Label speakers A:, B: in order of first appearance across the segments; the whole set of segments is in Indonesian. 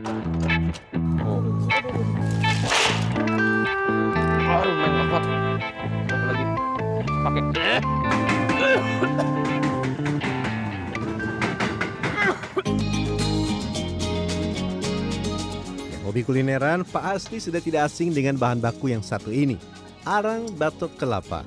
A: Oh. Aduh, main. Apa lagi? Pakai.
B: Hobi kulineran, Pak Asti sudah tidak asing dengan bahan baku yang satu ini, arang batok kelapa.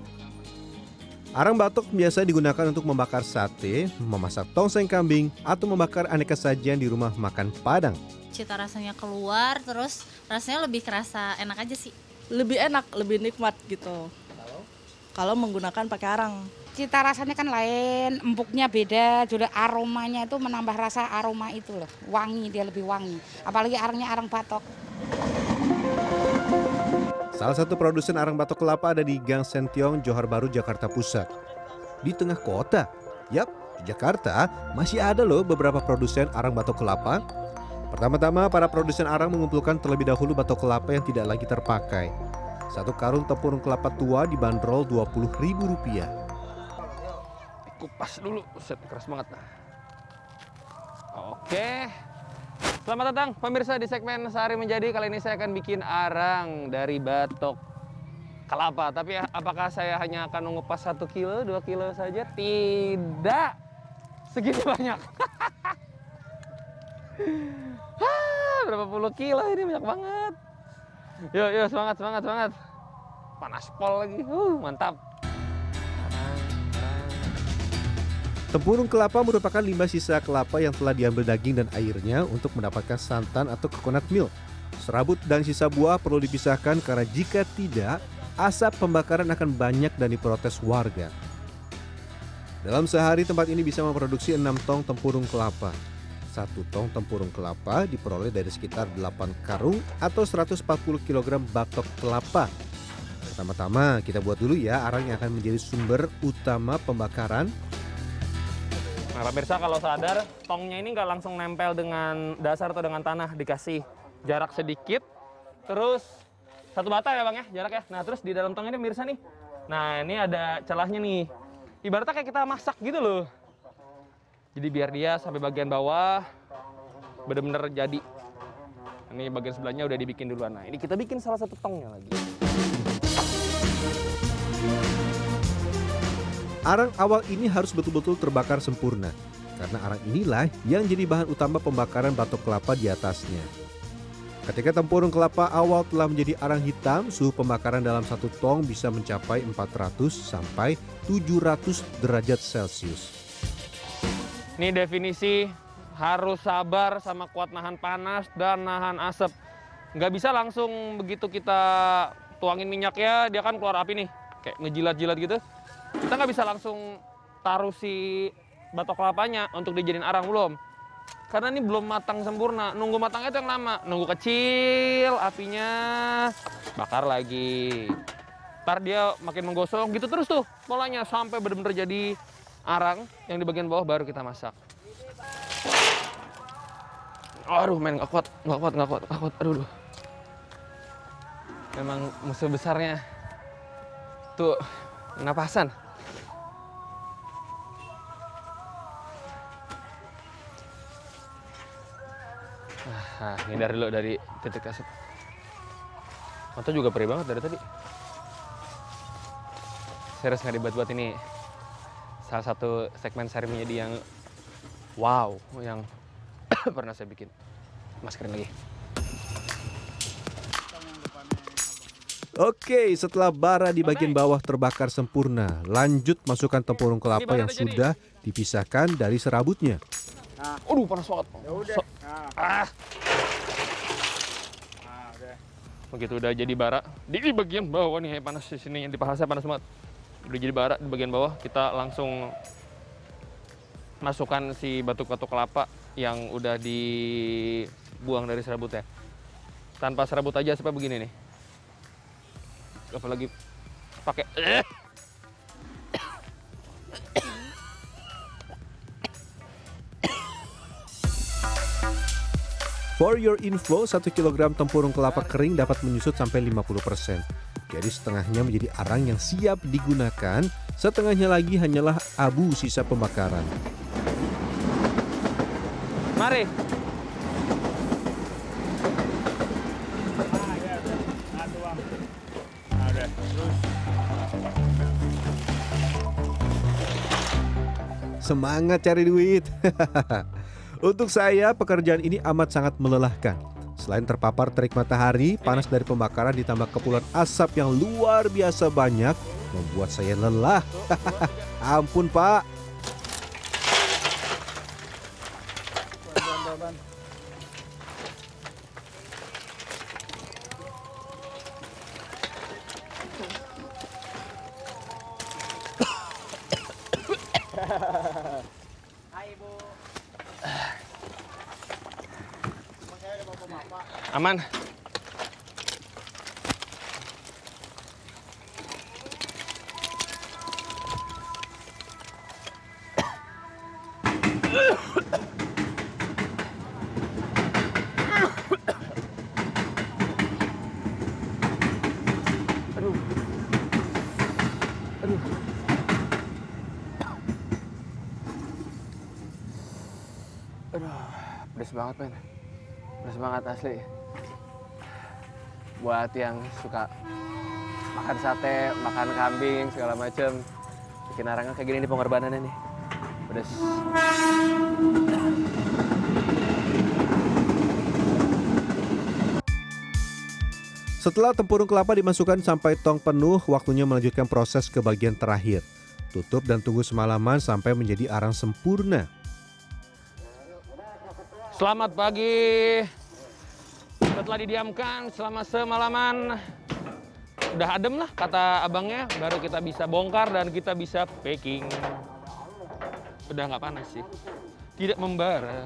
B: Arang batok biasa digunakan untuk membakar sate, memasak tongseng kambing, atau membakar aneka sajian di rumah makan Padang.
C: Cita rasanya keluar, terus rasanya lebih kerasa enak aja sih.
D: lebih enak, lebih nikmat gitu. Kalau menggunakan pakai arang.
E: Cita rasanya kan lain, empuknya beda, juga aromanya itu menambah rasa aroma itu loh. Wangi, dia lebih wangi. Apalagi arangnya arang batok.
B: Salah satu produsen arang batok kelapa ada di Gang Sentiong, Johar Baru, Jakarta Pusat. Di tengah kota. Yap, di Jakarta masih ada loh beberapa produsen arang batok kelapa. Pertama-tama, para produsen arang mengumpulkan terlebih dahulu batok kelapa yang tidak lagi terpakai. Satu karung tempurung kelapa tua dibanderol Rp20.000.
A: Kupas dulu. Set, keras banget. Oke. Selamat datang pemirsa di segmen Sehari Menjadi. Kali ini saya akan bikin arang dari batok kelapa. Tapi apakah saya hanya akan mengupas satu kilo, dua kilo saja? Tidak. Segini banyak. Hah, berapa puluh kilo ini banyak banget. Yuk, yuk semangat, semangat, semangat. Panas pol lagi. Uh, mantap.
B: Tempurung kelapa merupakan limbah sisa kelapa yang telah diambil daging dan airnya untuk mendapatkan santan atau coconut milk. Serabut dan sisa buah perlu dipisahkan karena jika tidak, asap pembakaran akan banyak dan diprotes warga. Dalam sehari tempat ini bisa memproduksi 6 tong tempurung kelapa. Satu tong tempurung kelapa diperoleh dari sekitar 8 karung atau 140 kg batok kelapa. Pertama-tama kita buat dulu ya arang yang akan menjadi sumber utama pembakaran
A: Nah, pemirsa kalau sadar, tongnya ini nggak langsung nempel dengan dasar atau dengan tanah, dikasih jarak sedikit, terus satu bata ya bang ya, jarak ya. Nah, terus di dalam tong ini pemirsa nih, nah ini ada celahnya nih. Ibaratnya kayak kita masak gitu loh. Jadi biar dia sampai bagian bawah bener-bener jadi. Ini bagian sebelahnya udah dibikin duluan. Nah, ini kita bikin salah satu tongnya lagi.
B: Arang awal ini harus betul-betul terbakar sempurna, karena arang inilah yang jadi bahan utama pembakaran batok kelapa di atasnya. Ketika tempurung kelapa awal telah menjadi arang hitam, suhu pembakaran dalam satu tong bisa mencapai 400 sampai 700 derajat Celcius.
A: Ini definisi harus sabar sama kuat nahan panas dan nahan asap. Nggak bisa langsung begitu kita tuangin minyaknya, dia kan keluar api nih. Kayak ngejilat-jilat gitu. Kita nggak bisa langsung taruh si batok kelapanya untuk dijadiin arang belum. Karena ini belum matang sempurna. Nunggu matangnya itu yang lama. Nunggu kecil apinya, bakar lagi. Ntar dia makin menggosong gitu terus tuh polanya sampai benar-benar jadi arang yang di bagian bawah baru kita masak. Aduh, men nggak kuat, nggak kuat, nggak kuat, nggak kuat. Aduh, aduh. Memang musuh besarnya tuh napasan. Nah, hindar dulu dari titik asap. Mata juga perih banget dari tadi. Serius nggak dibuat-buat ini salah satu segmen seri menjadi yang wow yang pernah saya bikin. Maskerin lagi.
B: Oke, setelah bara di bagian bawah terbakar sempurna, lanjut masukkan tempurung kelapa yang sudah dipisahkan dari serabutnya.
A: aduh panas banget. So- ah. Begitu udah jadi bara. Di bagian bawah nih panas di sini. Di paha saya panas banget udah jadi bara di bagian bawah kita langsung masukkan si batuk-batuk kelapa yang udah dibuang dari serabutnya tanpa serabut aja supaya begini nih apalagi pakai eh.
B: For your info, 1 kg tempurung kelapa kering dapat menyusut sampai 50% jadi setengahnya menjadi arang yang siap digunakan, setengahnya lagi hanyalah abu sisa pembakaran.
A: Mari.
B: Semangat cari duit. Untuk saya, pekerjaan ini amat sangat melelahkan. Selain terpapar terik matahari, panas dari pembakaran ditambah kepulan asap yang luar biasa banyak membuat saya lelah. Ampun, Pak.
A: Aman. Pedes banget, men. Pedes banget asli. Buat yang suka makan sate, makan kambing, segala macem. Bikin arangan kayak gini nih pengorbanannya nih. Pedes.
B: Setelah tempurung kelapa dimasukkan sampai tong penuh, waktunya melanjutkan proses ke bagian terakhir. Tutup dan tunggu semalaman sampai menjadi arang sempurna.
A: Selamat pagi. Setelah didiamkan selama semalaman, udah adem lah kata abangnya, baru kita bisa bongkar dan kita bisa packing. Udah nggak panas sih, tidak membara.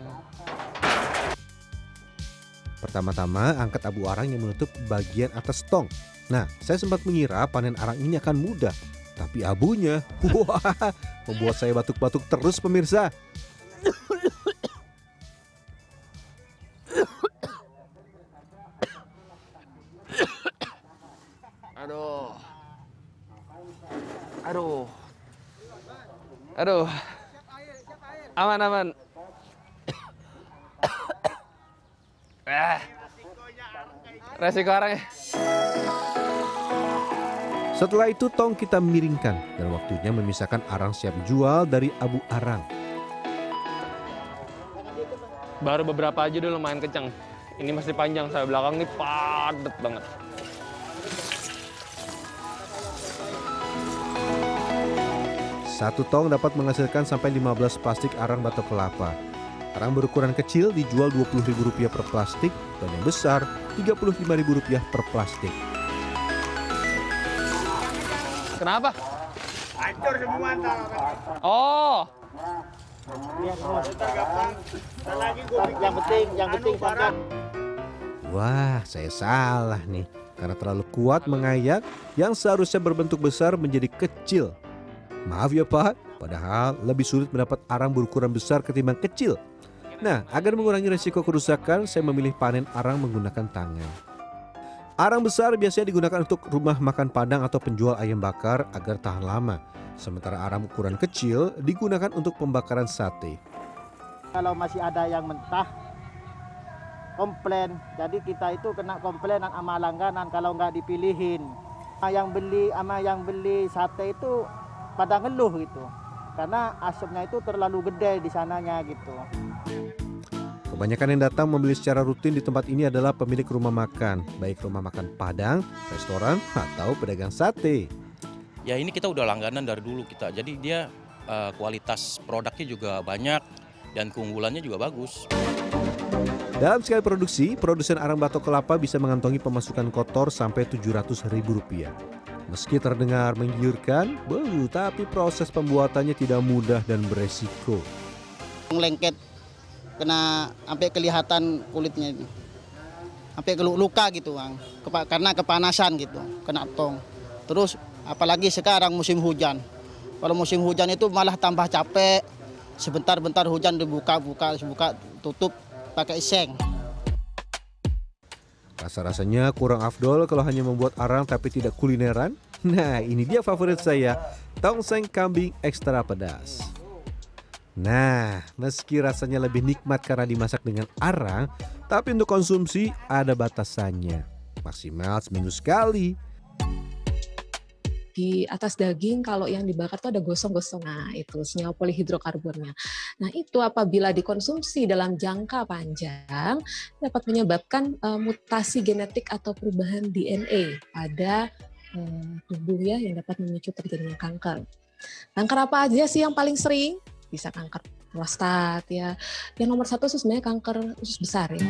B: Pertama-tama angkat abu arang yang menutup bagian atas tong. Nah, saya sempat mengira panen arang ini akan mudah. Tapi abunya, wah, membuat saya batuk-batuk terus pemirsa.
A: Aduh. Aduh. Aduh. Aman aman. Ah. Resiko arangnya.
B: Setelah itu tong kita miringkan dan waktunya memisahkan arang siap jual dari abu arang.
A: Baru beberapa aja dulu lumayan kenceng. Ini masih panjang, saya belakang nih padet banget.
B: Satu tong dapat menghasilkan sampai 15 plastik arang batok kelapa. Arang berukuran kecil dijual Rp20.000 per plastik dan yang besar Rp35.000 per plastik.
A: Kenapa?
F: Hancur semua.
A: Oh,
F: yang penting, yang penting sampai
B: Wah, saya salah nih. Karena terlalu kuat mengayak, yang seharusnya berbentuk besar menjadi kecil. Maaf ya Pak, padahal lebih sulit mendapat arang berukuran besar ketimbang kecil. Nah, agar mengurangi resiko kerusakan, saya memilih panen arang menggunakan tangan. Arang besar biasanya digunakan untuk rumah makan padang atau penjual ayam bakar agar tahan lama. Sementara arang ukuran kecil digunakan untuk pembakaran sate.
F: kalau masih ada yang mentah komplain. Jadi kita itu kena komplainan sama langganan kalau nggak dipilihin. Yang beli sama yang beli sate itu pada ngeluh gitu. Karena asapnya itu terlalu gede di sananya gitu.
B: Kebanyakan yang datang membeli secara rutin di tempat ini adalah pemilik rumah makan, baik rumah makan Padang, restoran, atau pedagang sate.
G: ya ini kita udah langganan dari dulu kita. Jadi dia eh, kualitas produknya juga banyak dan keunggulannya juga bagus.
B: Dalam sekali produksi, produsen arang batok kelapa bisa mengantongi pemasukan kotor sampai Rp700.000. Meski terdengar menggiurkan, beuh, tapi proses pembuatannya tidak mudah dan beresiko.
H: lengket kena sampai kelihatan kulitnya itu sampai kelu- luka gitu bang. Karena kepanasan gitu kena tong. Terus apalagi sekarang musim hujan. Kalau musim hujan itu malah tambah capek. Sebentar-bentar hujan dibuka buka buka tutup pakai seng
B: Rasa-rasanya kurang afdol kalau hanya membuat arang tapi tidak kulineran. Nah, ini dia favorit saya, tongseng kambing ekstra pedas. Nah, meski rasanya lebih nikmat karena dimasak dengan arang, tapi untuk konsumsi ada batasannya. Maksimal seminggu sekali.
I: Di atas daging kalau yang dibakar itu ada gosong-gosong. Nah, itu senyawa polihidrokarbonnya. Nah, itu apabila dikonsumsi dalam jangka panjang dapat menyebabkan uh, mutasi genetik atau perubahan DNA pada uh, tubuh ya yang dapat memicu terjadinya kanker. Kanker apa aja sih yang paling sering? Bisa kanker prostat ya. Yang nomor satu sebenarnya kanker usus besar ya.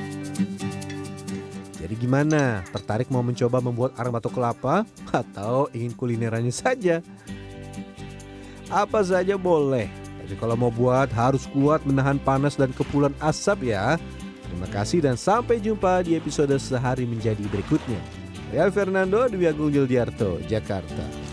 B: Jadi gimana? Tertarik mau mencoba membuat arang batok kelapa atau ingin kulinerannya saja? Apa saja boleh. Tapi kalau mau buat harus kuat menahan panas dan kepulan asap ya. Terima kasih dan sampai jumpa di episode sehari menjadi berikutnya. Saya Fernando Dwi Agung Yuldiarto, Jakarta.